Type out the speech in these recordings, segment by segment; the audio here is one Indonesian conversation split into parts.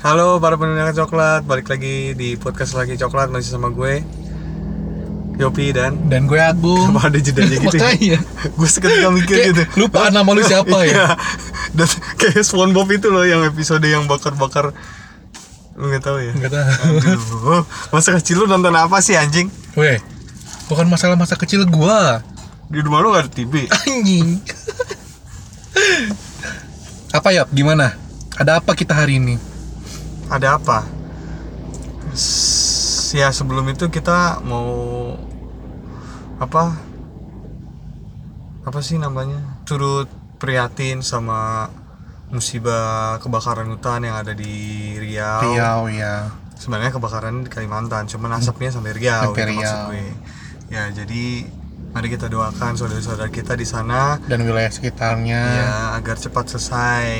Halo para pendengar coklat, balik lagi di podcast lagi coklat masih sama gue Yopi dan Dan gue Agung. Kenapa ada jedanya gitu ya? Makanya. Gue seketika mikir Kayak gitu lupa nama lu siapa ya? Iya. Dan kayak Spongebob itu loh yang episode yang bakar-bakar Lu gak tahu ya? Enggak tahu. Aduh, masa kecil lu nonton apa sih anjing? Weh, bukan masalah masa kecil gua. Di rumah lu gak ada TV? Anjing. apa ya? Gimana? Ada apa kita hari ini? Ada apa? S- ya sebelum itu kita mau apa apa sih namanya turut prihatin sama musibah kebakaran hutan yang ada di Riau. Riau ya. Sebenarnya kebakaran di Kalimantan, cuman asapnya sampai Riau. Sampai gitu maksud Riau. gue. Ya jadi mari kita doakan saudara-saudara kita di sana Dan wilayah sekitarnya. ya agar cepat selesai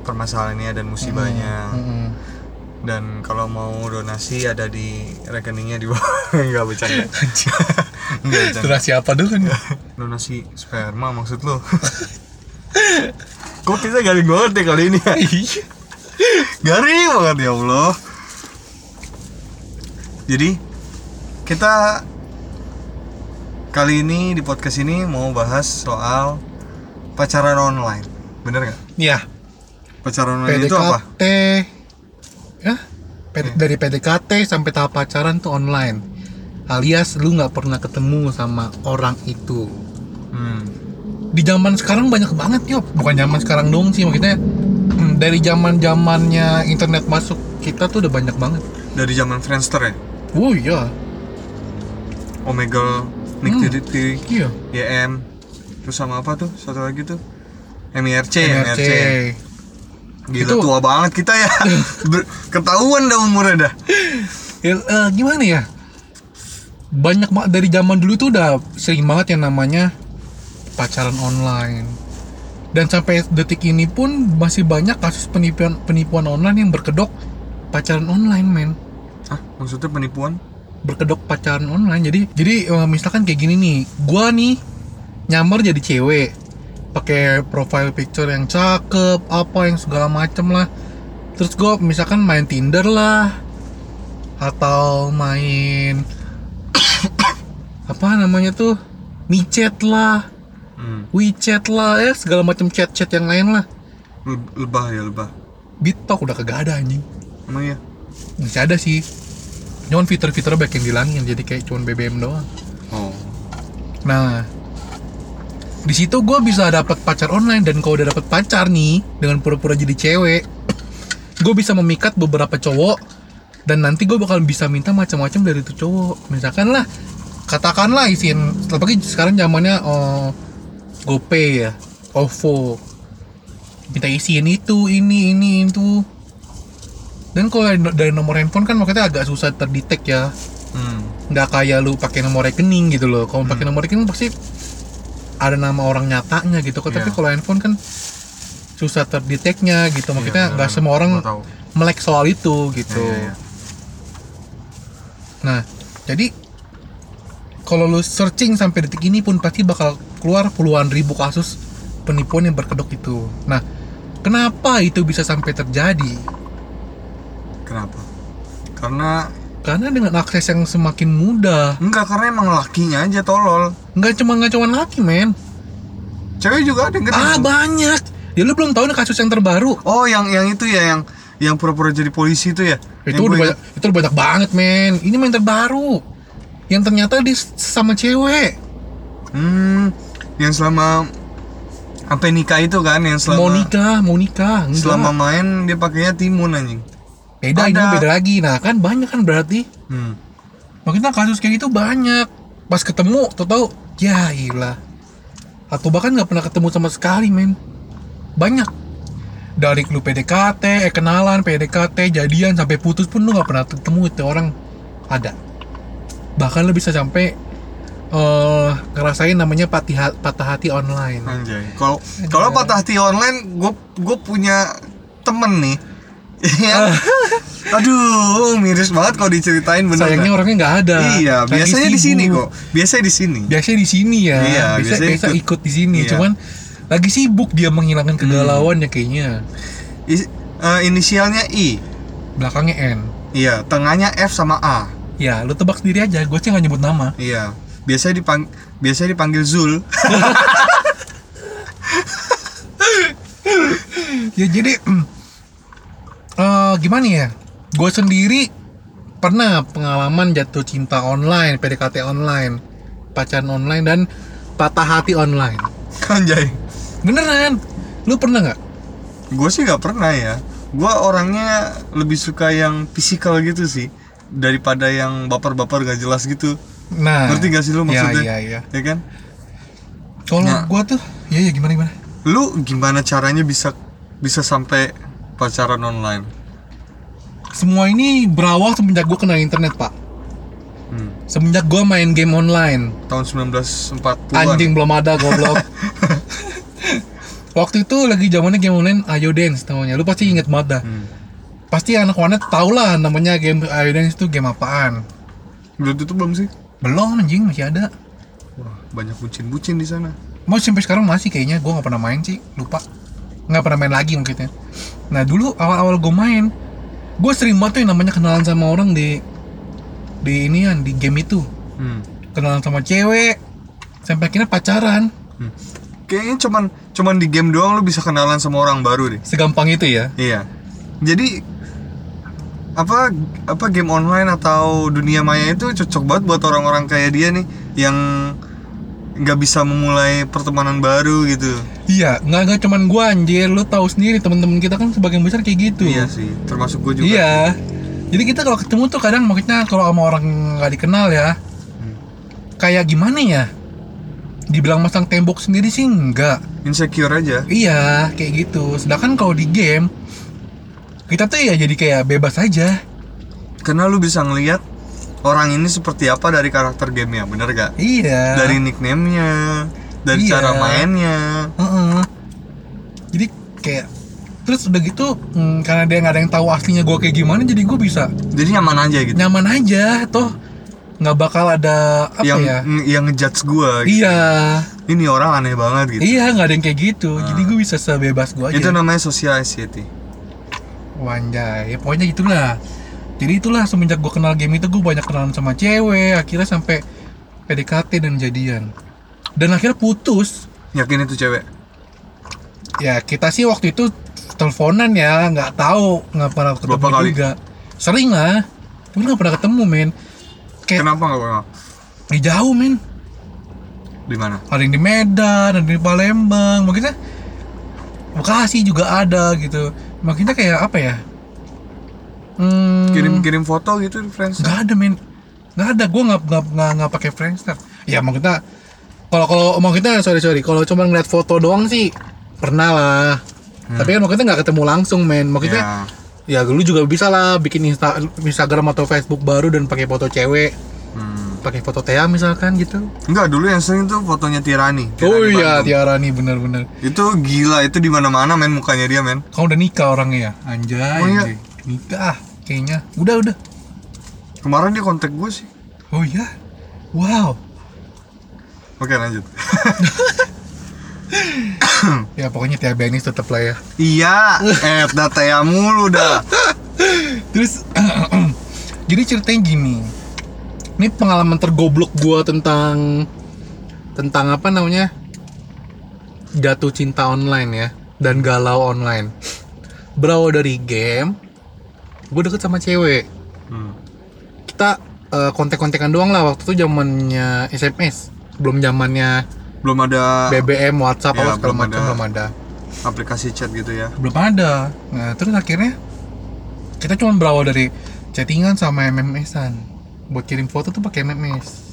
permasalahannya dan musibahnya. Mm-mm. Dan kalau mau donasi ada di rekeningnya di bawah. Enggak bercanda. Bercanda. Itulah siapa dulu nih? Donasi sperma maksud lo. Kok kita garing banget ya kali ini ya? Iya. Garing banget ya Allah. Jadi kita kali ini di podcast ini mau bahas soal pacaran online. Bener nggak? Iya. Pacaran online PDKT. itu apa? Ya? P- Dari PDKT sampai tahap pacaran tuh online. Alias lu nggak pernah ketemu sama orang itu. Hmm. di zaman sekarang banyak banget yop bukan zaman sekarang dong sih maksudnya hmm, dari zaman zamannya internet masuk kita tuh udah banyak banget Dari zaman Friendster ya? oh iya Omegle, Nick Hmm. Titi, iya YM, terus sama apa tuh? Satu lagi tuh MIRC, MRC MIRC. Gila Itu- tua banget kita ya. Ketahuan dah umurnya dah. Ya, eh, gimana ya? Banyak banget dari zaman dulu tuh udah sering banget yang namanya pacaran online. Dan sampai detik ini pun masih banyak kasus penipuan penipuan online yang berkedok pacaran online men. Hah, maksudnya penipuan? berkedok pacaran online. Jadi jadi eh, misalkan kayak gini nih. Gua nih nyamar jadi cewek pakai profile picture yang cakep apa yang segala macem lah terus gua misalkan main Tinder lah atau main apa namanya tuh micet lah Hmm. WeChat lah ya segala macam chat-chat yang lain lah Le- lebah ya lebah. Bitok udah kagak ada anjing Emang iya? masih ada sih cuman fitur-fitur banyak yang dihilangin jadi kayak cuman BBM doang Oh. Nah, di situ gue bisa dapat pacar online dan kalau udah dapat pacar nih dengan pura-pura jadi cewek, gue bisa memikat beberapa cowok dan nanti gue bakal bisa minta macam-macam dari itu cowok. Misalkan lah, katakanlah isiin, apalagi sekarang zamannya oh, GoPay ya, OVO, minta isiin itu, ini, ini, itu. Dan kalau dari nomor handphone kan makanya agak susah terdetek ya Hmm. nggak kayak lu pakai nomor rekening gitu loh kalau pakai nomor rekening pasti ada nama orang nyatanya gitu kok tapi Iya. kalau handphone kan susah terdeteknya gitu maksudnya Iya, nggak benar. semua orang melek soal itu gitu Iya, iya, iya. nah jadi kalau lu searching sampai detik ini pun pasti bakal keluar puluhan ribu kasus penipuan yang berkedok itu nah kenapa itu bisa sampai terjadi Kenapa? Karena karena dengan akses yang semakin mudah enggak karena emang lakinya aja tolol. nggak cuma nggak cuma laki men Cewek juga ada yang. Ah banyak. Ya lu belum tahu nih kasus yang terbaru. Oh, yang yang itu ya yang yang pura-pura jadi polisi itu ya. Itu Yang udah banyak, itu udah banyak banget men. Ini main terbaru. Yang ternyata dia sama cewek. Hmm, yang selama apa nikah itu kan yang selama mau nikah, mau nikah. Enggak. selama main dia pakainya timun anjing. Beda ini ada. beda lagi. Nah kan banyak kan berarti. Hmm. Makanya kasus kayak gitu banyak. Pas ketemu, tau tau ya ilah. Atau bahkan nggak pernah ketemu sama sekali men. Banyak. Dari lu PDKT, eh kenalan, PDKT, jadian sampai putus pun lu nggak pernah ketemu itu orang ada. Bahkan lu bisa sampai eh ngerasain namanya patih patah hati online. Anjay. Kalau kalau patah hati online, gue gue punya temen nih. Ya. Aduh, miris banget kalau diceritain bener. Sayangnya orangnya nggak ada. Iya, Lagi biasanya di sini kok. Biasanya di sini. Biasanya di sini ya. Iya, biasa, biasanya biasa ikut. ikut. di sini. Iya. Cuman lagi sibuk dia menghilangkan kegalauannya kayaknya. Is- eh, inisialnya I. belakangnya N. Iya, tengahnya F sama A. Ya, lu tebak sendiri aja. Gue sih nggak nyebut nama. Iya. Biasanya dipang biasanya dipanggil Zul. ya jadi gimana ya? Gue sendiri pernah pengalaman jatuh cinta online, PDKT online, pacaran online dan patah hati online. Anjay. Beneran? Lu pernah nggak? Gue sih nggak pernah ya. Gue orangnya lebih suka yang fisikal gitu sih daripada yang baper-baper gak jelas gitu. Nah, Ngerti gak sih lu maksudnya? Iya, iya, iya. Ya kan? Kalau Nah. gua tuh, ya ya gimana gimana? Lu gimana caranya bisa bisa sampai pacaran online? Semua ini berawal semenjak gua kenal internet, Pak. Hmm. Semenjak gua main game online. Tahun 1940-an. Anjing belum ada goblok. Waktu itu lagi zamannya game online Ayo Dance namanya. Lu pasti inget banget dah. Hmm. Pasti anak warnet tau lah namanya game Ayo Dance itu game apaan. Udah tutup belum sih? Belum anjing masih ada. Wah, banyak bucin-bucin di sana. Mau sampai sekarang masih kayaknya gua nggak pernah main sih, lupa. Nggak pernah main lagi mungkin Nah dulu awal-awal gue main, gue sering banget tuh yang namanya kenalan sama orang di di inian di game itu. Hmm. Kenalan sama cewek, sampai akhirnya pacaran. Hmm. Kayaknya cuman cuman di game doang lu bisa kenalan sama orang baru deh. Segampang itu ya. Iya. Jadi apa apa game online atau dunia maya itu cocok banget buat orang-orang kayak dia nih yang nggak bisa memulai pertemanan baru gitu. Iya, nggak nggak cuman gua anjir, lu tahu sendiri teman-teman kita kan sebagian besar kayak gitu. Iya sih, termasuk gue juga. Iya. Jadi kita kalau ketemu tuh kadang maksudnya kalau sama orang nggak dikenal ya, Hmm. kayak gimana ya? Dibilang masang tembok sendiri sih enggak. Insecure aja. Iya, kayak gitu. Sedangkan kalau di game kita tuh ya jadi kayak bebas aja. Karena lu bisa ngelihat orang ini seperti apa dari karakter gamenya, bener gak? Iya. Dari nickname-nya, dari Iya. cara mainnya. Heeh. Jadi kayak terus udah gitu hmm, karena dia nggak ada yang tahu aslinya gue kayak gimana jadi gue bisa Jadi nyaman aja gitu. nyaman aja toh nggak bakal ada apa yang ya ng- yang ngejudge gua gitu. iya Ini orang aneh banget gitu. iya nggak ada yang kayak gitu jadi gue bisa sebebas gue aja Itu namanya social anxiety. Wanjay, ya pokoknya itulah. Jadi itulah semenjak gue kenal game itu gue banyak kenalan sama cewek, akhirnya sampai PDKT dan jadian. Dan akhirnya putus. Yakin itu cewek? Ya kita sih waktu itu teleponan ya, nggak tahu nggak pernah ketemu Berapa kali? juga. Sering lah, tapi nggak pernah ketemu men. Kayak Kenapa nggak kenal? di jauh men. Di mana? Ada yang di Medan, ada yang di Palembang, makanya Bekasi juga ada gitu. Makanya kayak apa ya? Hmm, Kirim-kirim foto gitu di friends. nggak ada men nggak ada gue nggak nggak nggak nggak pakai Friendster ya mau kita kalau kalau mau kita sorry sorry kalau cuma ngeliat foto doang sih pernah lah tapi kan mau kita nggak ketemu langsung men mau kita Ya. ya dulu juga bisa lah bikin Insta, Instagram atau Facebook baru dan pakai foto cewek Hmm. pakai foto Thea misalkan gitu Enggak, dulu yang sering tuh fotonya Tirani. oh Tirani iya Bandung. Tiara nih bener-bener Itu gila, itu di mana-mana men mukanya dia men. kamu udah nikah orangnya ya anjay, Oh, iya. anjay. Nikah kayaknya udah udah Kemarin dia kontak gue sih. oh iya wow Oke lanjut. ya pokoknya Tia Benis tetap lah ya iya, eh data ya mulu dah. Terus jadi ceritanya gini. Ini pengalaman tergoblok gua tentang tentang apa namanya? jatuh cinta online ya dan galau online. Berawal dari game, gue deket sama cewek. Hmm. Kita eh, kontek-kontekan doang lah waktu itu zamannya SMS, belum zamannya Belum ada BBM, WhatsApp, Ya, apa segala macam ada. belum ada. aplikasi chat gitu ya. belum ada nah terus akhirnya kita cuma berawal dari chattingan sama MMS-an buat kirim foto tuh pakai MMS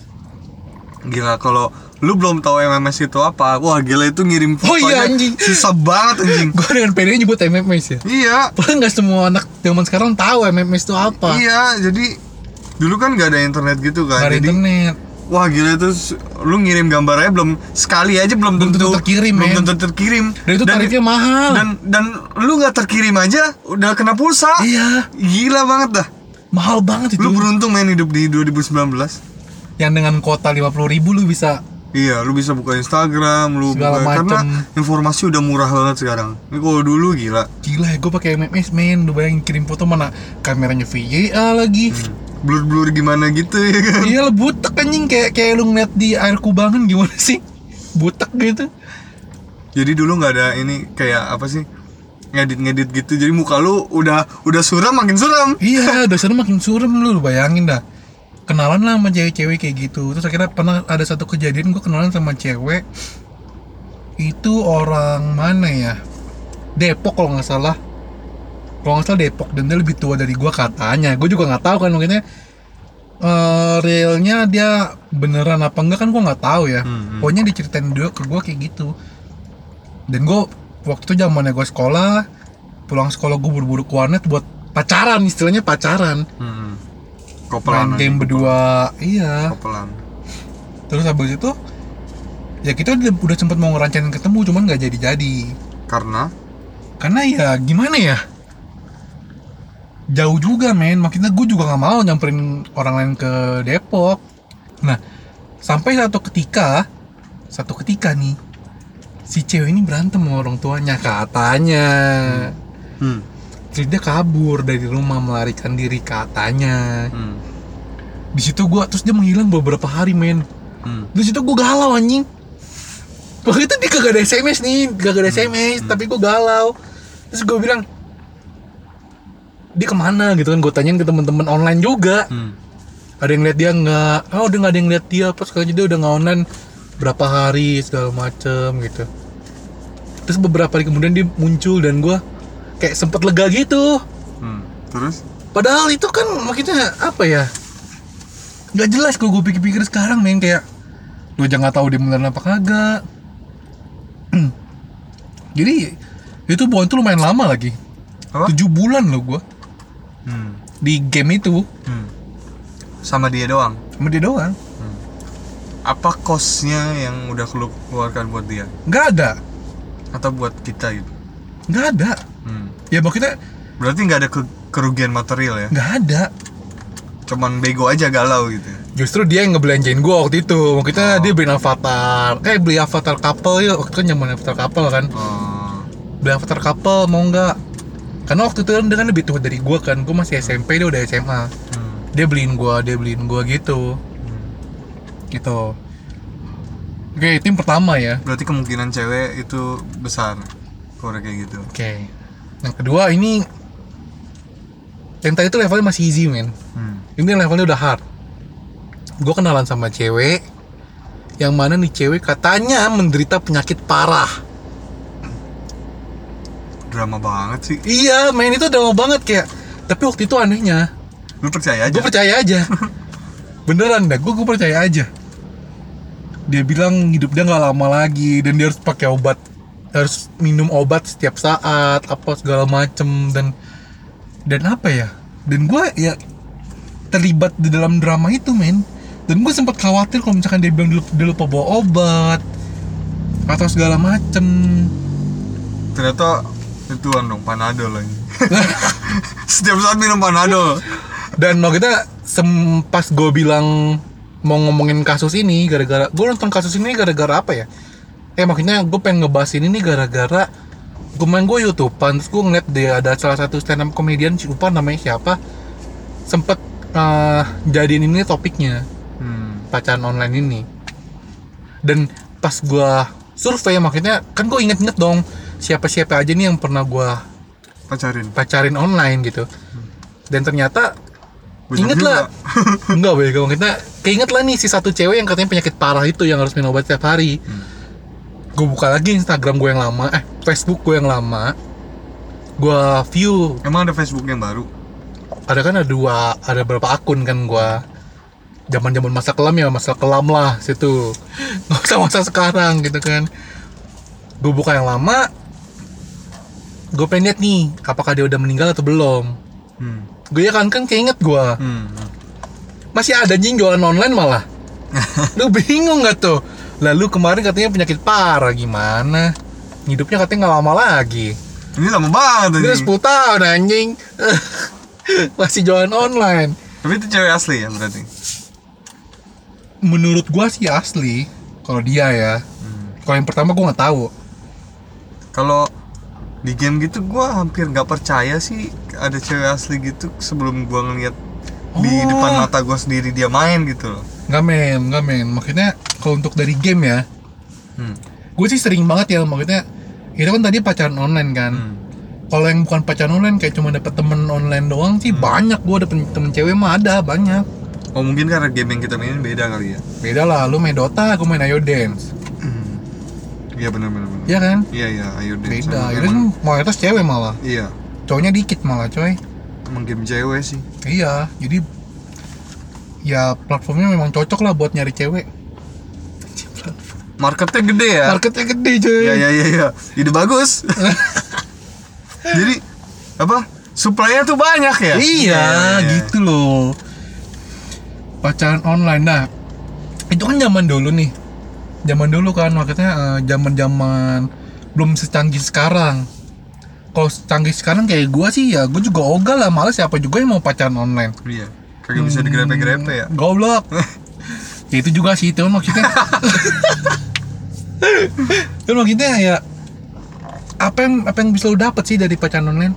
Gila kalau lu belum tahu MMS itu apa, wah gila itu ngirim Oh fotonya iya, anjing. susah banget anjing. gue dengan pedenya nyebut MMS ya iya, padahal nggak semua anak zaman sekarang tahu MMS itu apa iya. Jadi dulu kan gak ada internet gitu nggak kan. ada Jadi internet wah gila itu lu ngirim gambarnya belum sekali aja belum, Belum tentu terkirim, belum tentu terkirim. dan itu tarifnya mahal dan dan lu nggak terkirim aja udah kena pulsa. iya Gila banget dah. mahal banget itu Lu beruntung main hidup di 2019. Yang dengan kuota 50.000 ribu lu bisa Iya, lu bisa buka Instagram, lu Segala buka karena macem. informasi udah murah banget sekarang. Ini kalau dulu gila. Gila ya, gue pakai MMS men, lu bayangin kirim foto mana kameranya VGA lagi. Blur-blur gimana gitu ya kan. Iya butek anjing kayak kayak lu ngeliat di air kubangan gimana sih? Butek gitu. Jadi dulu nggak ada ini kayak apa sih? ngedit-ngedit gitu. Jadi muka lu udah udah suram makin suram. Iya, dasarnya makin suram lu, lu bayangin dah. Kenalan lah sama cewek-cewek kayak gitu. Terus akhirnya pernah ada satu kejadian gue kenalan sama cewek. Itu orang mana ya? Depok kalau nggak salah. Kalau nggak salah Depok dan dia lebih tua dari gue katanya. Gue juga nggak tahu kan mungkinnya eh realnya dia beneran apa enggak kan gue nggak tahu ya. Hmm, hmm. Pokoknya diceritain dia ke gue kayak gitu. Dan gue waktu itu zamannya gue sekolah, pulang sekolah gue buru-buru ke warnet buat pacaran istilahnya pacaran Hmm. Main Kopelan. game aja, berdua iya. Kopelan. terus habis itu ya kita udah, udah sempet mau ngerancangin ketemu cuman nggak jadi jadi Karena? Karena ya gimana ya? Jauh juga men. Maksudnya gue juga nggak mau nyamperin orang lain ke Depok. Nah sampai satu ketika satu ketika nih si cewek ini berantem sama orang tuanya katanya. Hmm. terus dia kabur dari rumah melarikan diri katanya Hmm. di situ gua terus dia menghilang beberapa hari men. Hmm. di situ gua galau anjing. Waktu itu dia kagak ada sms nih kagak ada sms tapi gua galau. Terus gua bilang dia ke mana? gitu kan gue tanyain ke teman-teman online juga. Hmm. ada yang lihat dia nggak? Oh udah nggak ada yang lihat dia pas kali dia udah nggak online berapa hari segala macem gitu. Terus beberapa hari kemudian dia muncul dan gua kayak sempet lega gitu Hmm. Terus? Padahal itu kan maksudnya apa ya? Gak jelas kalau gue pikir-pikir sekarang men kayak lu aja nggak tahu dia beneran apa kagak. Jadi itu bukan itu lumayan lama lagi. Apa? Tujuh bulan loh gue Hmm. di game itu Hmm. Sama dia doang. sama dia doang. Hmm. Apa kosnya yang udah lu keluarkan buat dia? Nggak ada, Atau buat kita gitu? nggak ada. Ya maksudnya Berarti nggak ada ke- kerugian material ya? nggak ada. Cuman bego aja galau gitu. ya? Justru dia yang ngebelanjain gue waktu itu. Maksudnya Oh. dia beli avatar, kayak beli avatar couple ya. Waktu itu kan zaman avatar couple kan. Oh. beli avatar couple mau nggak karena waktu itu kan dia kan lebih tua dari gua kan gua masih SMP dia udah SMA Hmm. dia beliin gua dia beliin gua gitu Hmm. gitu oke yang pertama ya Berarti kemungkinan cewek itu besar kalau kayak gitu. oke yang kedua ini yang tadi itu levelnya masih easy men Hmm. ini levelnya udah hard gua kenalan sama cewek yang mana nih cewek katanya menderita penyakit parah Drama banget sih. iya men itu mau banget kayak tapi waktu itu anehnya Lu percaya aja. gue percaya aja beneran dah gue gue percaya aja dia bilang hidup dia nggak lama lagi dan dia harus pakai obat harus minum obat setiap saat apa segala macem dan dan apa ya dan gue ya terlibat di dalam drama itu men dan gue sempat khawatir kalau misalkan dia bilang dia lupa, bawa obat atau segala macem Ternyata ituan dong panadol lagi. Setiap saat minum panadol. dan waktu itu sempas gue bilang mau ngomongin kasus ini gara-gara gue nonton kasus ini gara-gara apa ya eh maksudnya gue pengen ngebahas ini nih gara-gara gue main gue youtubean terus gue ngeliat dia ada salah satu stand up comedian lupa namanya siapa sempet eh, jadiin ini topiknya Hmm. pacaran online ini dan pas gue survei maksudnya kan gue inget-inget dong siapa-siapa aja nih yang pernah gue Pacarin. pacarin online gitu dan ternyata juga. lah Enggak bego kita Keinget lah nih si satu cewek yang katanya penyakit parah itu Yang harus minum obat setiap hari Hmm. Gue buka lagi Instagram gue yang lama Eh Facebook gue yang lama. Gue view. Emang ada Facebook yang baru? Ada kan ada dua Ada berapa akun kan gue zaman zaman masa kelam ya Masa kelam lah situ. Gak usah masa sekarang gitu kan. Gue buka yang lama Gue pengen lihat nih Apakah dia udah meninggal atau belum. Hmm. Gue ya kan kan keinget gue Hmm. masih ada anjing jualan online malah. Lu bingung nggak tuh lalu kemarin katanya penyakit parah gimana hidupnya katanya nggak lama lagi Ini lama banget anjing. 10 tahun anjing masih jualan online Tapi itu cewek asli ya berarti. menurut gua sih asli kalau dia ya Hmm. kalau yang pertama gue nggak tahu Kalau di game gitu gua hampir nggak percaya sih ada cewek asli gitu sebelum gua ngeliat di Oh. depan mata gua sendiri dia main gitu loh. nggak men nggak men maksudnya kalau untuk dari game ya Hmm. gue sih sering banget ya maksudnya itu kan tadi pacaran online kan Hmm. kalau yang bukan pacaran online kayak cuma dapet temen online doang sih banyak gue dapet temen cewek mah ada banyak Oh mungkin karena game yang kita mainin beda kali ya. beda lah lu main Dota gue main Ayo Dance Iya benar benar benar. Iya kan Iya iya ayo deh. beda emang- kan mayoritas cewek malah Iya. cowoknya dikit malah coy Emang game cewek sih. iya jadi ya platformnya memang cocok lah buat nyari cewek Marketnya gede ya. marketnya gede coy Iya iya iya iya. Ide bagus. Jadi apa? Supply-nya tuh banyak ya? Iya, gitu loh. Pacaran online. Nah, itu kan zaman dulu nih. Zaman dulu kan maksudnya eh, zaman-zaman belum secanggih sekarang. Kalau secanggih sekarang kayak gua sih ya, gua juga ogah lah, males siapa juga yang mau pacaran online. Iya. Kagak bisa digrepe-grepe ya. Goblok. ya itu juga sih itu kan maksudnya. itu maksudnya ya apa yang apa yang bisa lu dapet sih dari pacaran online?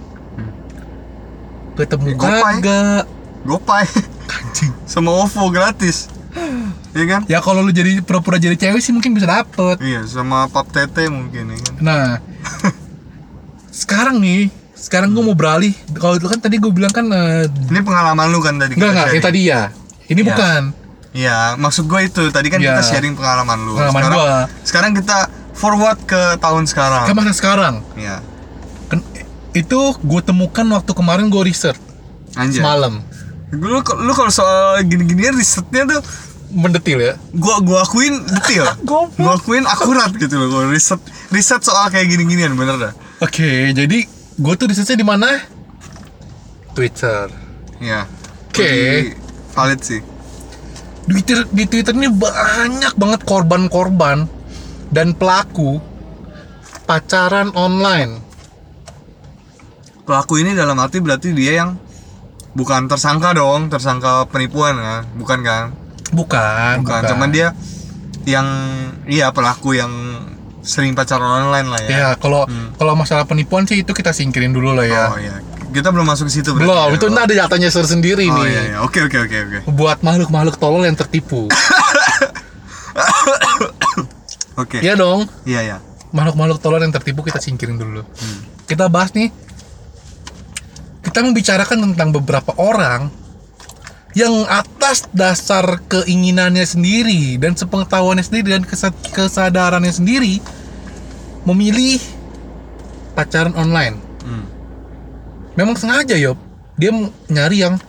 Ketemu Ya, kagak? Gopay Anjing. sama OVO gratis. Iya kan? Ya kalau lu jadi pura-pura jadi cewek sih mungkin bisa dapet. Iya, sama pap tete mungkin ya kan. Nah, sekarang nih, sekarang gue mau beralih. Kalau itu kan tadi gue bilang kan eh, Ini pengalaman lu kan tadi enggak enggak, yang tadi ya. Ini Iya. bukan. Iya, maksud gue itu tadi kan Iya. kita sharing pengalaman lu. Pengalaman sekarang, gua. sekarang kita forward ke tahun sekarang. Kan masa sekarang. Iya. Kan, itu gue temukan waktu kemarin gue research Anjir. semalam. Lu, lu kalau soal gini-ginian risetnya tuh Mendetil ya. gua gua akuin detil. Gua akuin akurat gitu loh. Kalau riset riset soal kayak gini-ginian bener dah. Oke, jadi gue tuh researchnya di mana? Twitter. Iya. Oke. Jadi, Valid sih. Di Twitter, di Twitter ini banyak banget korban-korban dan pelaku pacaran online. Pelaku ini dalam arti berarti dia yang bukan tersangka dong, tersangka penipuan kan? Bukan kan? Bukan, Bukan, cuman dia yang iya pelaku yang sering pacaran online lah ya. Ya, kalau Hmm. kalau masalah penipuan sih itu kita singkirin dulu lah ya. Oh iya. Kita belum masuk ke situ berarti Belum, ya? itu ntar ada jatahnya sendiri Oh nih. iya iya. Oke oke oke oke. Buat makhluk-makhluk tolol yang tertipu. Oke. Iya dong. Iya iya. Makhluk-makhluk tolol yang tertipu kita singkirin dulu. Hmm. Kita bahas nih. Kita membicarakan tentang beberapa orang yang atas dasar keinginannya sendiri dan sepengetahuannya sendiri dan kesa- kesadarannya sendiri memilih pacaran online. Memang sengaja Yop dia nyari yang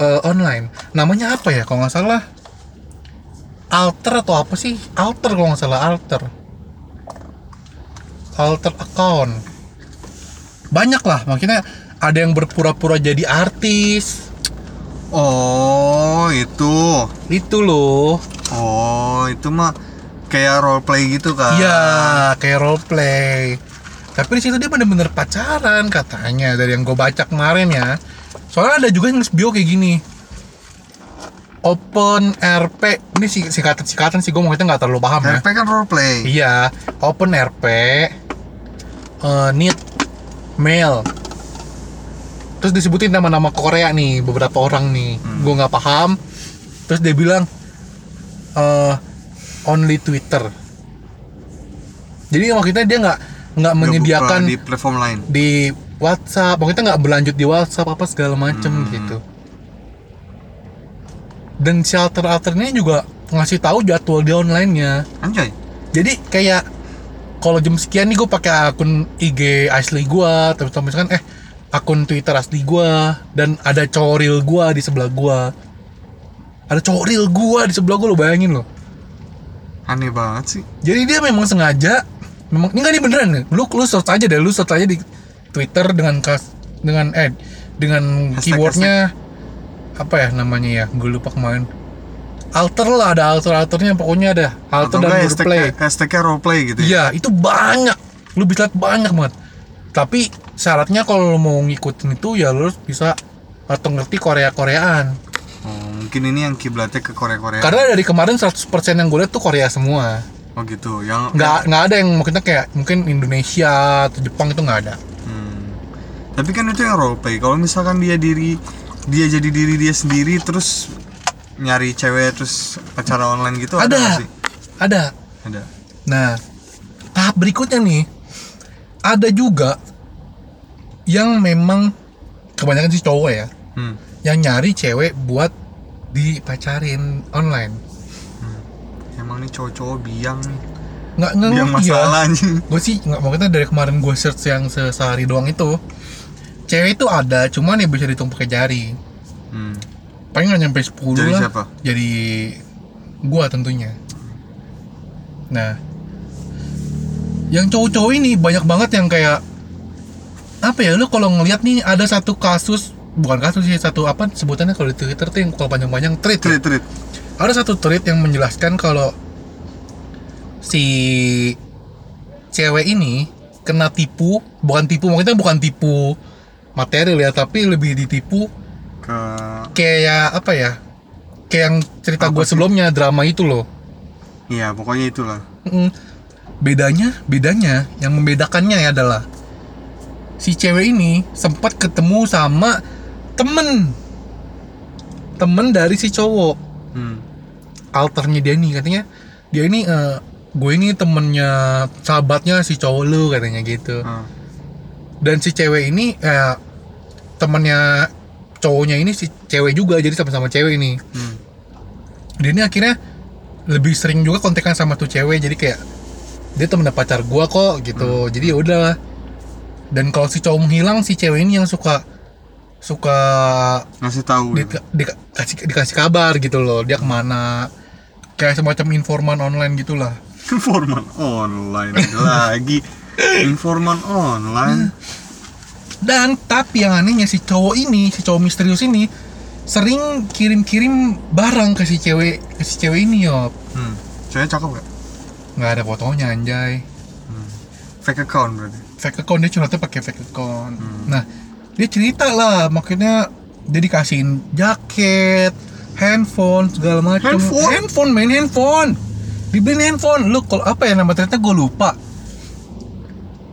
eh, online. Namanya apa ya kalau nggak salah? Alter atau apa sih? Alter kalau nggak salah alter. Alter account. Banyak lah maksudnya ada yang berpura-pura jadi artis. Oh itu. itu loh. Oh itu mah kayak role play gitu kan? iya kayak role play tapi di situ dia bener-bener pacaran katanya dari yang gue baca kemarin ya. Soalnya ada juga yang bio kayak gini. Open RP ini sih singkatan singkatan sih gue mungkin nggak terlalu paham ya. RP kan role play. iya open RP eh, need mail. Terus disebutin nama-nama Korea nih beberapa orang nih. Hmm. gue nggak paham. Terus dia bilang eh only Twitter. Jadi maksudnya dia nggak nggak menyediakan di platform lain. di WhatsApp, maksudnya nggak berlanjut di WhatsApp apa segala macem Hmm. gitu. Dan shelter alternya juga ngasih tahu jadwal di online-nya. Anjay. Jadi kayak kalau jam sekian nih gue pakai akun IG asli gue, terus misalkan eh akun Twitter asli gue dan ada cowok real gue di sebelah gue. Ada cowok real gue di sebelah gue lo bayangin lo. Aneh banget sih. Jadi dia memang sengaja memang ini nggak ini beneran nih. Lu lu search aja deh, lu search aja di Twitter dengan kas dengan eh dengan Hashtag, keywordnya apa ya namanya ya? Gue lupa kemarin. Alter lah ada alter alternya pokoknya ada alter Atau dan enggak role play. hashtag, hashtagnya role play gitu ya? Iya itu banyak. Lu bisa lihat banyak banget. Tapi syaratnya kalau lu mau ngikutin itu ya lu harus bisa atau ngerti Korea Koreaan. Oh, bikin ini yang kiblatnya ke Korea Korea Karena dari kemarin 100% yang gue lihat tuh Korea semua. Oh gitu yang Nggak nggak ada yang maksudnya kayak mungkin Indonesia atau Jepang itu nggak ada. Hmm. Tapi kan itu yang role play. Kalau misalkan dia diri dia jadi diri dia sendiri terus nyari cewek terus pacaran online gitu ada, Ada. sih? Ada. Ada. Nah, tahap berikutnya nih ada juga yang memang kebanyakan sih cowok ya Hmm. yang nyari cewek buat dipacarin online. Emang nih cowok-cowok biang nih. Nggak nggak Biang masalah anjing. Gue sih nggak maksudnya dari kemarin gue search yang se- sehari doang itu cewek itu ada cuman ya bisa dihitung pakai jari Hmm. paling nggak nyampe 10 Jadi lah siapa? jadi gua tentunya nah yang cowok-cowok ini banyak banget yang kayak apa ya lu kalau ngelihat nih ada satu kasus bukan kasus sih satu apa sebutannya kalau di Twitter tuh yang kalau panjang-panjang tweet ya. Treat. Ada satu tweet yang menjelaskan kalau si cewek ini kena tipu bukan tipu maksudnya bukan tipu material ya tapi lebih ditipu Ke kayak apa ya? Kayak yang cerita gue sebelumnya drama itu loh. Iya, pokoknya itulah. Mm. bedanya bedanya yang membedakannya ya adalah si cewek ini sempat ketemu sama temen. Temen dari si cowok Hmm. alternya dia nih katanya dia ini eh, gue ini temennya sahabatnya si cowok lu katanya gitu Ah. dan si cewek ini eh, temennya cowoknya ini si cewek juga jadi sama-sama cewek ini Hmm. dia ini akhirnya lebih sering juga kontekan sama tuh cewek jadi kayak dia temen pacar gua kok gitu jadi ya udah dan kalau si cowok menghilang si cewek ini yang suka suka Ngasih tahu. di, gitu. di- dikasih dikasih kabar gitu loh dia ke mana kayak semacam informan online gitulah Informan online lagi. Informan online. dan tapi yang anehnya si cowok ini si cowok misterius ini sering kirim-kirim barang ke si cewek ke si cewek ini yo Hmm. Cewek cakep gak? nggak ada fotonya anjay Hmm. Fake account berarti. fake account dia curhatnya pakai fake account Hmm. nah dia cerita lah makanya dia dikasihin jaket handphone segala macam Handphone? handphone main handphone dibeliin handphone lu kalau apa ya nama ternyata gue lupa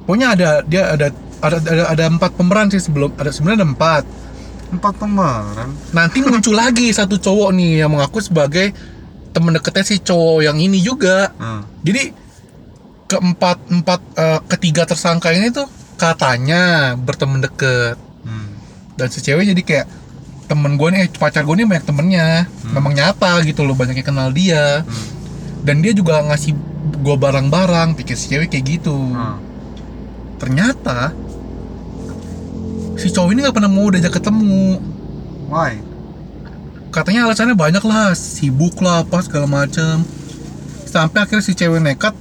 pokoknya ada dia ada ada ada, ada empat pemeran sih sebelum ada sebenarnya ada empat Empat pemeran. nanti muncul lagi satu cowok nih yang mengaku sebagai temen deketnya si cowok yang ini juga Hmm. jadi keempat empat eh, ketiga tersangka ini tuh katanya berteman deket. Dan si cewek jadi kayak temen gue nih eh, pacar gue nih banyak temennya memang nyata gitu loh banyak yang kenal dia Hmm. dan dia juga ngasih gue barang-barang pikir si cewek kayak gitu Hmm. ternyata si cowok ini nggak pernah mau diajak ketemu Why? katanya alasannya banyak lah sibuk lah apa segala macem sampai akhirnya si cewek nekat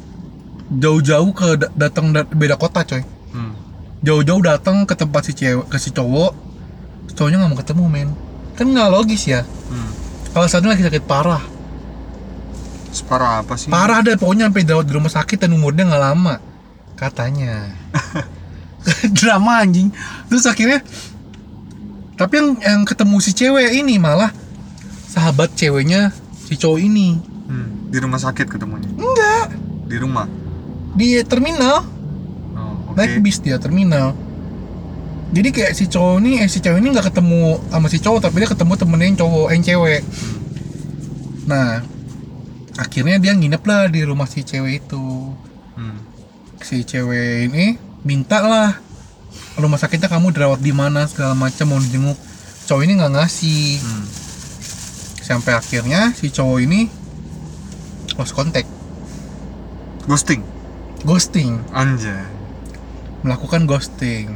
jauh-jauh ke da- datang da- beda kota coy Hmm. jauh-jauh datang ke tempat si cewek ke si cowok cowoknya nggak mau ketemu men kan nggak logis ya Hmm. alasannya lagi sakit parah Separah apa sih? parah deh pokoknya sampai dirawat di rumah sakit dan umurnya nggak lama katanya drama anjing terus akhirnya tapi yang yang ketemu si cewek ini malah sahabat ceweknya si cowok ini Hmm. Di rumah sakit ketemunya. enggak Di rumah. di terminal Oh, oke. naik bis dia terminal jadi kayak si cowok ini eh si cewek ini nggak ketemu sama si cowok tapi dia ketemu temennya yang cowok yang cewek nah akhirnya dia nginep lah di rumah si cewek itu Hmm. si cewek ini minta lah rumah sakitnya kamu dirawat di mana segala macam mau dijenguk cowok ini nggak ngasih Hmm. sampai akhirnya si cowok ini lost contact Ghosting. ghosting Anjay. melakukan ghosting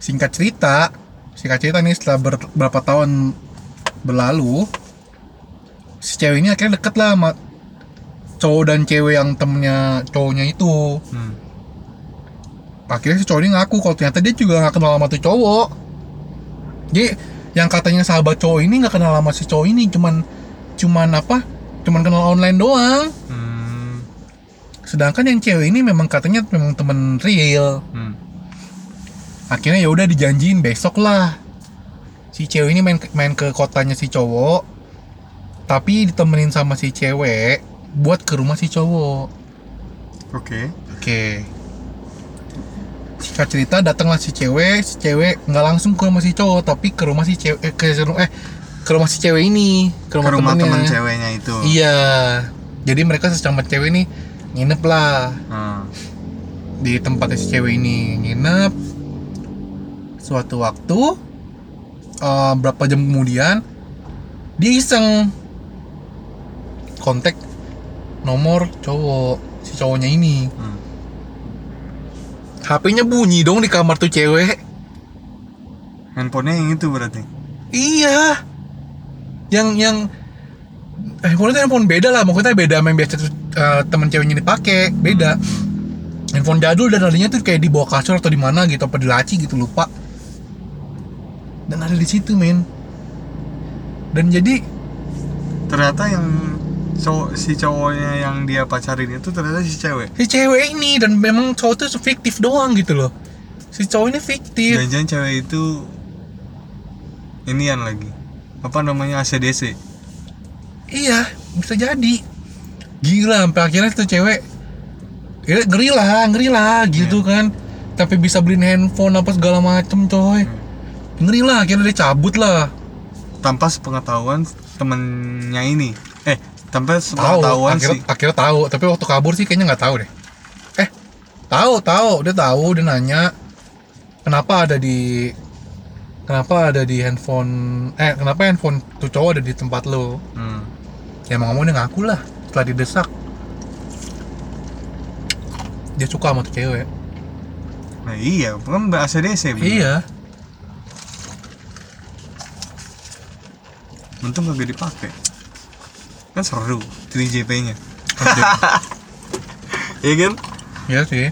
singkat cerita singkat cerita nih setelah ber- beberapa tahun berlalu si cewek ini akhirnya deket lah sama cowok dan cewek yang temennya cowoknya itu Hmm. akhirnya si cowok ini ngaku kalau ternyata dia juga nggak kenal sama tuh cowok jadi yang katanya sahabat cowok ini nggak kenal sama si cowok ini cuman cuman apa cuman kenal online doang Hmm. sedangkan yang cewek ini memang katanya memang temen real Hmm. Akhirnya ya udah dijanjiin besok lah. Si cewek ini main ke- main ke kotanya si cowok. Tapi ditemenin sama si cewek buat ke rumah si cowok. Oke. Oke. Singkat cerita datanglah si cewek. Si cewek nggak langsung ke rumah si cowok tapi ke rumah si cewek eh, ke rumah eh ke rumah si cewek ini. Ke ke rumah, rumah temennya. teman ceweknya itu. Iya. Jadi mereka sesama cewek ini nginep lah. Hmm. di tempatnya si cewek ini nginep suatu waktu eh, berapa jam kemudian dia iseng kontak nomor cowok si cowoknya ini. Hmm. HP-nya bunyi dong di kamar tuh cewek. Handphonenya yang itu berarti? Iya. Yang yang eh handphone itu handphone beda lah. Maksudnya beda sama yang biasa tuh, eh, temen ceweknya dipakai. Beda. Handphone jadul dan adanya tuh kayak di bawah kasur atau di mana gitu apa di laci gitu lupa dan ada di situ men. Dan jadi ternyata yang cowok si cowoknya yang dia pacarin itu ternyata si cewek. Si cewek ini dan memang cowok tuh fiktif doang gitu loh. Si cowok ini fiktif. Jangan-jangan cewek itu inian lagi. Apa namanya ACDC iya bisa jadi. Gila sampai akhirnya tuh cewek ya, ngeri lah ngeri lah gitu kan. Tapi bisa beliin handphone apa segala macem coy ngeri lah akhirnya dia cabut lah. Tanpa sepengetahuan temennya ini. Eh tanpa tahu sepengetahuan akhirnya, sih akhirnya tahu. Tapi waktu kabur sih kayaknya nggak tahu deh. Eh tahu tahu. Dia tahu dia nanya kenapa ada di kenapa ada di handphone eh kenapa handphone tuh cowok ada di tempat lo? Hmm. ya mau ngomong dia ngaku lah setelah didesak. Dia suka sama tuh cewek. Nah iya kan ACDC bener. iya untung kagak dipakai. Kan seru 3JP nya iya kan? Iya sih.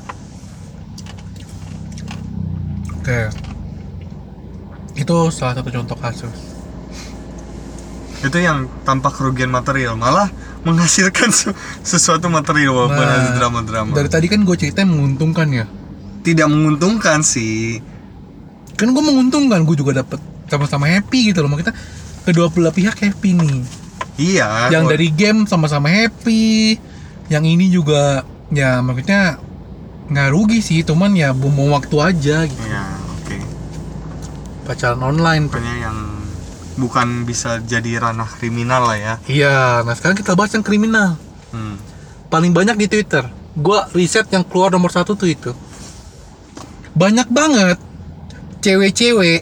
Oke. Itu salah satu contoh kasus. Itu yang tanpa kerugian material malah menghasilkan su- sesuatu material walaupun Nah, ada drama-drama. dari tadi kan gue cerita menguntungkan ya? Tidak menguntungkan sih. Kan gue menguntungkan gue juga dapet sama-sama happy gitu loh. Kita kedua belah pihak happy nih. Iya yang dari game sama-sama happy. Yang ini juga ya maksudnya nggak rugi sih cuman ya bom waktu aja gitu. Ya oke. Pacaran online. Pokoknya yang bukan bisa jadi ranah kriminal lah ya. Iya nah sekarang kita bahas yang kriminal. Hmm. paling banyak di Twitter. Gua riset yang keluar nomor satu tuh itu. Banyak banget cewek-cewek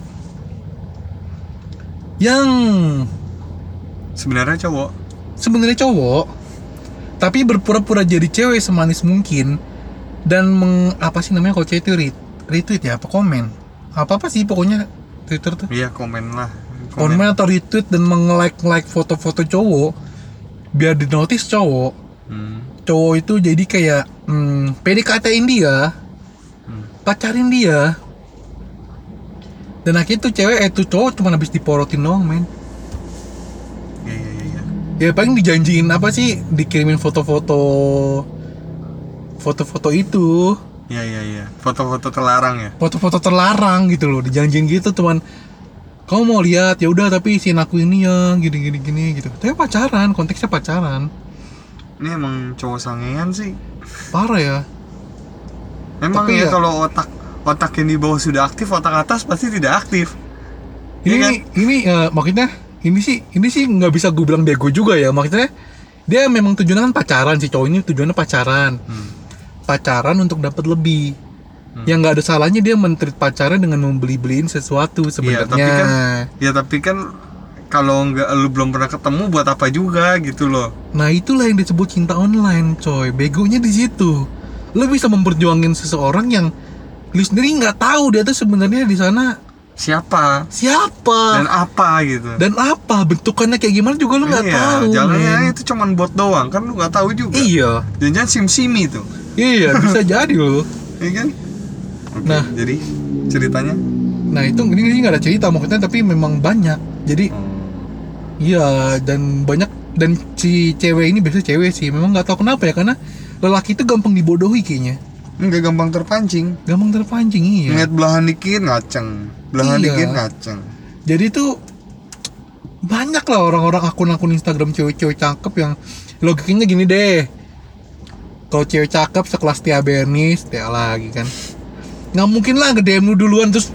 yang sebenarnya cowok. sebenarnya cowok tapi berpura-pura jadi cewek semanis mungkin dan meng, apa sih namanya kalau cewek itu ret- retweet ya apa komen? Apa apa sih pokoknya Twitter tuh. Iya komen lah. Komen. Atau retweet dan meng-like like foto-foto cowok biar di notice cowok. Hmm. cowok itu jadi kayak hmm, PDKT-in dia Hmm. pacarin dia dan akhirnya tuh cewek eh tuh cowok cuma habis diporotin doang men. Iya iya iya iya. ya paling dijanjiin apa sih? Dikirimin foto-foto foto-foto itu. Iya iya iya. Foto-foto terlarang ya? Foto-foto terlarang gitu loh dijanjiin gitu cuman kamu mau lihat? Ya udah tapi isiin aku ini ya gini gini gini gitu. Tapi pacaran konteksnya pacaran. Ini emang cowok sangean sih. Parah ya. Memang Tapi ya, ya- kalau otak otak yang di bawah sudah aktif, otak atas pasti tidak aktif. ini Iya kan? ini eh, maksudnya ini sih ini sih nggak bisa gue bilang bego juga ya maksudnya dia memang tujuannya kan pacaran si cowok ini tujuannya pacaran Hmm. pacaran untuk dapat lebih Hmm. yang nggak ada salahnya dia mentreat pacaran dengan membeli beliin sesuatu sebenarnya tapi kan- Ya tapi kan kalau nggak lu belum pernah ketemu buat apa juga gitu loh. Nah itulah yang disebut cinta online coy Begonya di situ Lo bisa memperjuangin seseorang yang Lu sendiri nggak tahu dia tuh sebenarnya di sana Siapa siapa dan apa gitu. dan apa bentukannya kayak gimana juga lu nggak iya, tahu ya men. itu cuman bot doang kan lu nggak tahu juga. iya Jangan sim simi tuh, iya bisa jadi loh ya kan? Oke, Nah. jadi ceritanya. nah itu ini nggak ada cerita maksudnya tapi memang banyak jadi iya dan banyak dan si cewek ini biasanya cewek sih memang nggak tahu kenapa ya karena lelaki itu gampang dibodohi kayaknya Nggak gampang terpancing. gampang terpancing iya Ngeliat belahan dikit ngaceng, belahan Iya. dikit ngaceng. jadi tuh banyak lah orang-orang akun-akun Instagram cewek-cewek cakep yang logikanya gini deh kalau cewek cakep sekelas Tia Bernis Tia lagi kan nggak mungkin lah nge DM lu duluan terus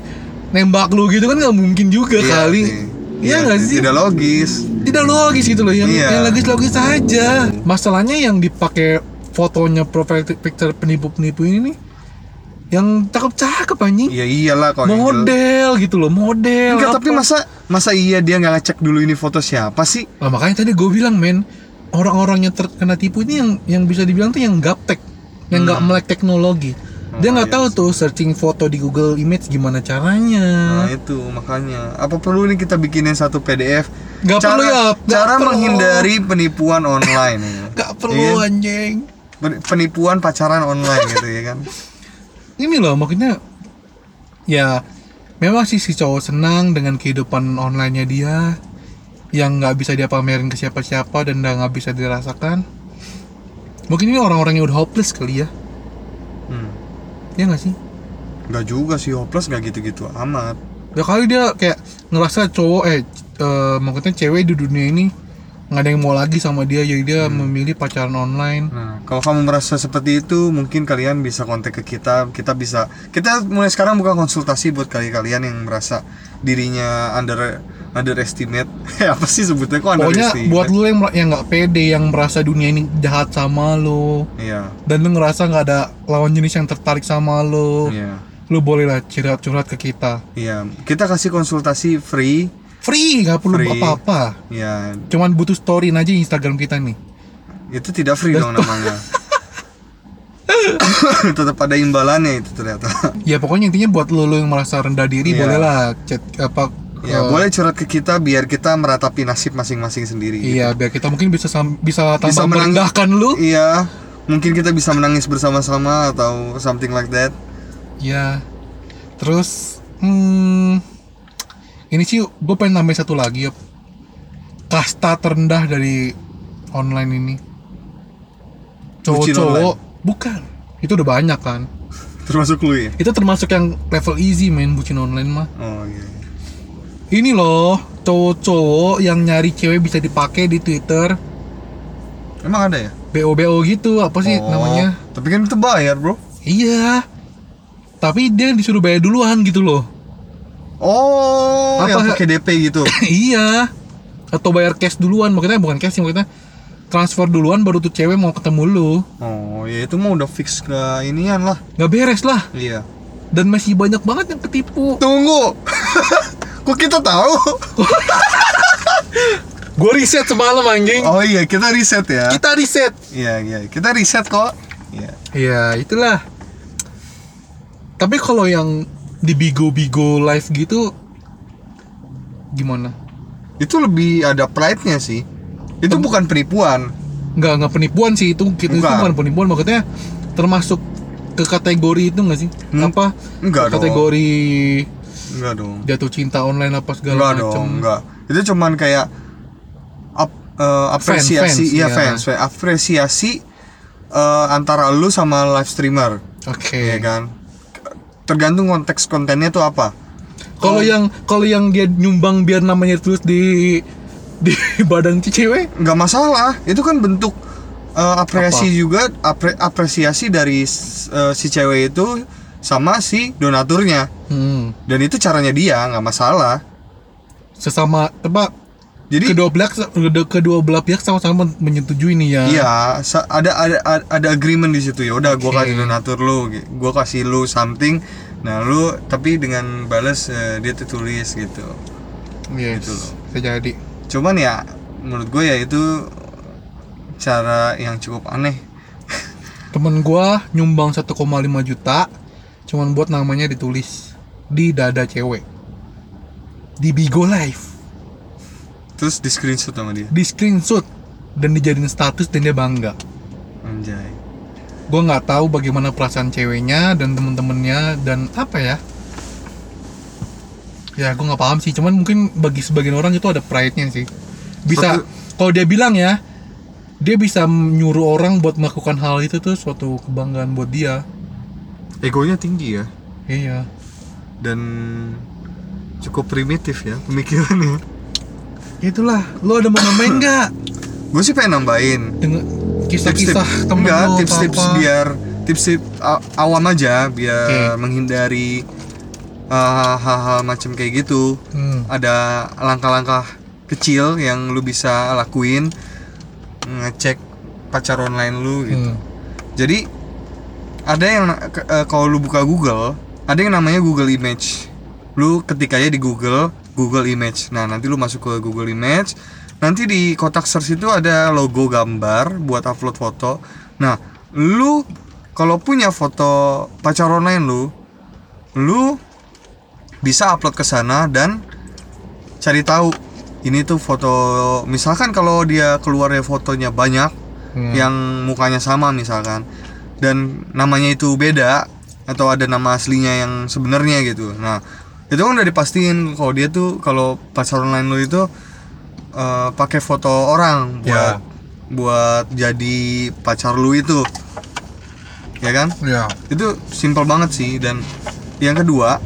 nembak lu gitu kan nggak mungkin juga Iya kali sih. iya nggak sih Tidak logis. tidak logis gitu loh yang, Iya. yang logis-logis aja masalahnya yang dipakai fotonya profile picture penipu-penipu ini nih yang cakep-cakep anjing Iya iyalah kalau model gitu loh model Enggak, apa. tapi masa masa iya dia nggak ngecek dulu ini foto siapa sih? Lah, makanya tadi gue bilang men orang-orang yang terkena tipu ini yang yang bisa dibilang tuh yang gaptek yang nggak melek teknologi dia Hmm. Oh, nggak iya tahu tuh searching foto di Google Image gimana caranya Nah itu makanya apa perlu nih kita bikinin satu PDF? Nggak cara, perlu ya, nggak Cara perlu. menghindari penipuan online. Gak perlu Iya. anjing Penipuan pacaran online gitu ya kan? ini loh maksudnya ya memang sih si cowok senang dengan kehidupan onlinenya dia yang nggak bisa dia pamerin ke siapa-siapa dan nggak bisa dirasakan mungkin ini orang-orang yang udah hopeless kali ya Hmm. ya nggak sih Nggak juga sih hopeless nggak gitu-gitu amat. ya kali dia kayak ngerasa cowok eh eh, maksudnya cewek di dunia ini nggak ada yang mau lagi sama dia jadi dia memilih pacaran online. Nah, kalau kamu merasa seperti itu, mungkin kalian bisa kontak ke kita. Kita bisa, kita mulai sekarang buka konsultasi buat kalian yang merasa dirinya under underestimate. apa sih sebutnya? Kok pokoknya buat lu yang yang nggak pede yang merasa dunia ini jahat sama lo Iya, dan lu ngerasa nggak ada lawan jenis yang tertarik sama lo iya, lu boleh lah curhat curhat ke kita. Iya. Kita kasih konsultasi free. Free nggak perlu Free. apa-apa Ya, cuman butuh story aja Instagram kita nih itu tidak free dong namanya. Tetap ada imbalannya itu ternyata. ya pokoknya intinya buat lo, lo yang merasa rendah diri Iya. boleh lah chat apa Ya, eh, boleh curhat ke kita biar kita meratapi nasib masing-masing sendiri. iya biar kita mungkin bisa sam- bisa tambah Bisa menang- merendahkan lu Iya, mungkin kita bisa menangis bersama-sama atau something like that. ya terus hmm, ini sih gue pengen nambahin satu lagi ya kasta terendah dari online ini cowok-cowok bukan itu udah banyak kan Termasuk lu ya? itu termasuk yang level easy main bucin online mah Oh iya. iya. ini loh cowok-cowok yang nyari cewek bisa dipakai di Twitter Emang ada ya? BO-BO gitu apa sih Oh, namanya Tapi kan itu bayar, Bro. iya tapi dia disuruh bayar duluan gitu loh Oh, Apa- yang pakai DP gitu. iya atau bayar cash duluan maksudnya bukan cash sih maksudnya transfer duluan baru tuh cewek mau ketemu lu Oh, ya itu mah udah fix ke inian lah. nggak beres lah Iya. dan masih banyak banget yang ketipu Tunggu. Kok kita tahu? gue riset semalam anjing Oh iya, kita riset ya. kita riset Iya, iya. Kita riset kok. Iya. ya itulah tapi kalau yang di bigo-bigo live gitu gimana Itu lebih ada pride-nya sih. Itu bukan penipuan. nggak nggak penipuan sih itu itu Bukan. bukan penipuan maksudnya termasuk ke kategori itu nggak sih Hmm? apa Enggak kategori Enggak dong. jatuh cinta online apa segala Enggak macam dong, enggak. Itu cuman kayak ap- eh, apresiasi, fans, iya ya. fans, fans. apresiasi eh, antara lu sama live streamer, oke ya kan? Tergantung konteks kontennya tuh apa. kalau yang kalau yang dia nyumbang biar namanya terus di di badan si cewek Nggak masalah, itu kan bentuk eh, apresiasi juga apre- apresiasi dari eh, si cewek itu sama si donaturnya. hmm, Dan itu caranya dia, nggak masalah. sesama apa Jadi kedua belah kedua, belah pihak sama-sama menyetujui nih ya Iya, ada ada ada- agreement di situ ya. Udah gua Oke. kasih donatur lu, gua kasih lu something. Nah, lu tapi dengan balas eh, dia tuh tulis gitu. yes, gitu loh. jadi Cuman ya menurut gue ya itu cara yang cukup aneh. temen gua nyumbang 1,5 juta cuman buat namanya ditulis di dada cewek di Bigo Live Terus di screenshot sama dia. di screenshot. Dan dijadiin status dan dia bangga. Anjay. gue nggak tahu bagaimana perasaan ceweknya dan temen-temennya dan apa ya? Ya gue nggak paham sih. Cuman mungkin bagi sebagian orang itu ada pride-nya sih. Bisa Suatu- kalau dia bilang ya dia bisa nyuruh orang buat melakukan hal itu tuh suatu kebanggaan buat dia. Egonya tinggi ya. Iya. Dan cukup primitif ya pemikirannya Itulah, lu ada mau nambahin nggak? gue sih pengen nambahin Dengan kisah-kisah temen enggak atau tips-tips biar tips-tips awam aja biar Oke. menghindari uh, hal-hal macam kayak gitu Hmm. ada langkah-langkah kecil yang lu bisa lakuin ngecek pacar online lu gitu Hmm. jadi ada yang eh, kalau lu buka Google ada yang namanya Google Image lu ketik aja di Google Google Image. Nah nanti lu masuk ke Google Image. Nanti di kotak search itu ada logo gambar buat upload foto. Nah lu kalau punya foto pacar online lu lu bisa upload ke sana dan cari tahu ini tuh foto misalkan kalau dia keluarnya fotonya banyak Hmm. yang mukanya sama misalkan dan namanya itu beda atau ada nama aslinya yang sebenarnya gitu. Nah itu kan udah dipastiin kalau dia tuh kalau pacar online lo itu eh, pakai foto orang buat Ya. buat jadi pacar lu itu ya kan Ya. itu simple banget sih dan yang kedua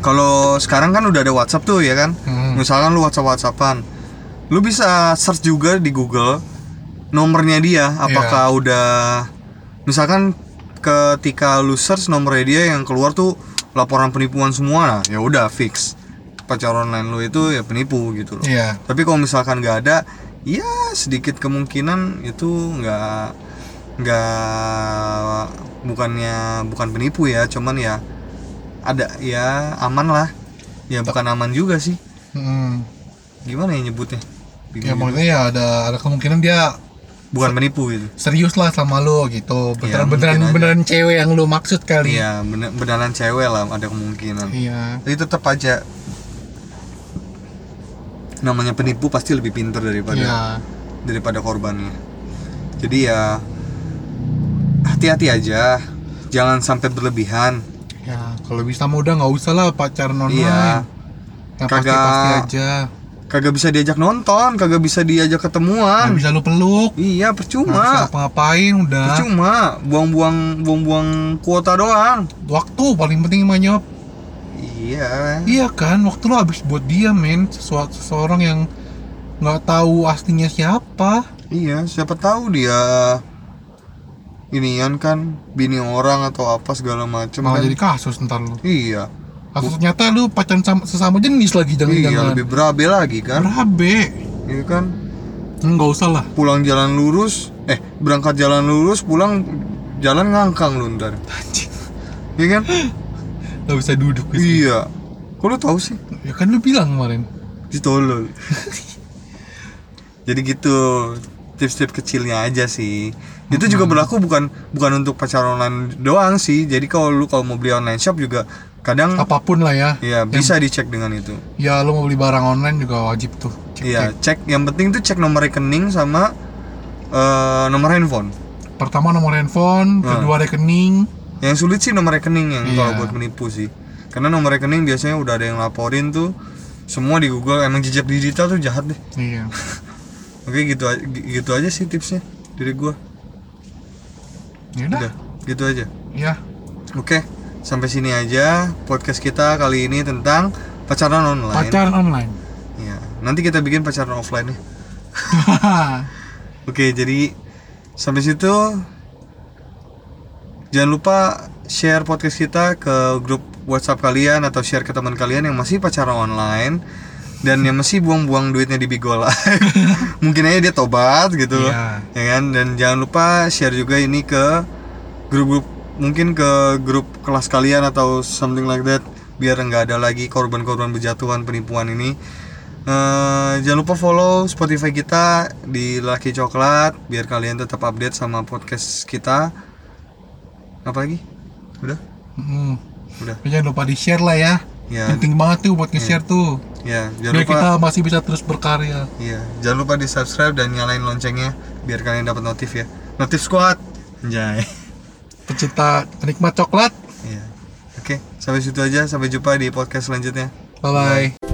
kalau sekarang kan udah ada WhatsApp tuh ya kan Hmm. misalkan lu WhatsApp WhatsAppan lu bisa search juga di Google nomornya dia apakah udah misalkan ketika lu search nomornya dia yang keluar tuh laporan penipuan semua nah ya udah fix pacar online lu itu ya penipu gitu loh Iya. tapi kalau misalkan nggak ada ya sedikit kemungkinan itu nggak nggak bukannya bukan penipu ya cuman ya ada ya aman lah ya bukan aman juga sih Hmm. gimana ya nyebutnya Ya Bingung juga. maksudnya ya ada ada kemungkinan dia bukan penipu gitu serius lah sama lo gitu. Ya, Beneran beneran aja. beneran cewek yang lo maksud kali. iya bener beneran cewek lah ada kemungkinan Iya. tapi tetap aja namanya penipu pasti lebih pintar daripada Iya. daripada korbannya jadi ya hati-hati aja jangan sampai berlebihan Ya, kalau bisa mah udah nggak usah lah pacaran online. Iya. Yang Kagak- pasti-pasti aja. Kagak bisa diajak nonton kagak bisa diajak Nggak ketemuan bisa lu peluk. iya Nggak bisa percuma apa-ngapain udah. percuma buang-buang buang-buang kuota doang Waktu paling penting mah nyop. iya Iya kan, waktu lo habis buat dia men, sesuatu seseorang yang nggak tahu aslinya siapa. iya siapa tahu dia inian kan bini orang atau apa segala macem Malah kan jadi kasus ntar lu. iya Kasus ternyata lu pacaran sama, sesama jenis lagi iya jangan-jangan. lebih berabe lagi kan? Berabe. iya kan? Enggak usah lah. pulang jalan lurus eh berangkat jalan lurus pulang jalan ngangkang lu ntar. Iya kan? Gak bisa duduk di sini. iya. Kok lu tahu sih? Ya kan lu bilang kemarin. ditolol jadi gitu tips-tips kecilnya aja sih. Itu juga berlaku bukan bukan untuk pacar online doang sih. Jadi kalau lu kalau mau beli online shop juga kadang Apa pun lah ya. ya bisa dicek dengan itu Ya lu mau beli barang online juga wajib tuh. Cek, iya cek. cek yang penting tuh cek nomor rekening sama eh, nomor handphone Pertama nomor handphone, Hmm. kedua rekening. yang sulit sih nomor rekening yang Iya. kalau buat menipu sih karena nomor rekening biasanya udah ada yang laporin tuh semua di Google emang jejak digital tuh jahat deh Iya. oke gitu aja, gitu aja sih tipsnya dari gua Ya udah. gitu aja Ya. Oke, sampai sini aja podcast kita kali ini tentang pacaran online. Pacaran online. Ya, nanti kita bikin pacaran offline ya. Oke, jadi sampai situ jangan lupa share podcast kita ke grup WhatsApp kalian atau share ke teman kalian yang masih pacaran online dan yang masih buang-buang duitnya di Bigo Live. Mungkin aja dia tobat gitu. Iya. Ya kan? Dan jangan lupa share juga ini ke grup-grup mungkin ke grup kelas kalian atau something like that biar nggak ada lagi korban-korban berjatuhan penipuan ini. Eh, jangan lupa follow Spotify kita di Laki Coklat biar kalian tetap update sama podcast kita. Apa lagi? Udah? Hmm. Udah. Tapi Jangan lupa di share lah ya. Ya, Penting banget tuh buat nge-share tuh. ya, jangan Biar lupa. kita masih bisa terus berkarya. Iya, jangan lupa di subscribe dan nyalain loncengnya biar kalian dapat notif ya. Notif squad. Anjay. Pecinta penikmat coklat. Iya. Oke, sampai situ aja. Sampai jumpa di podcast selanjutnya. Bye bye.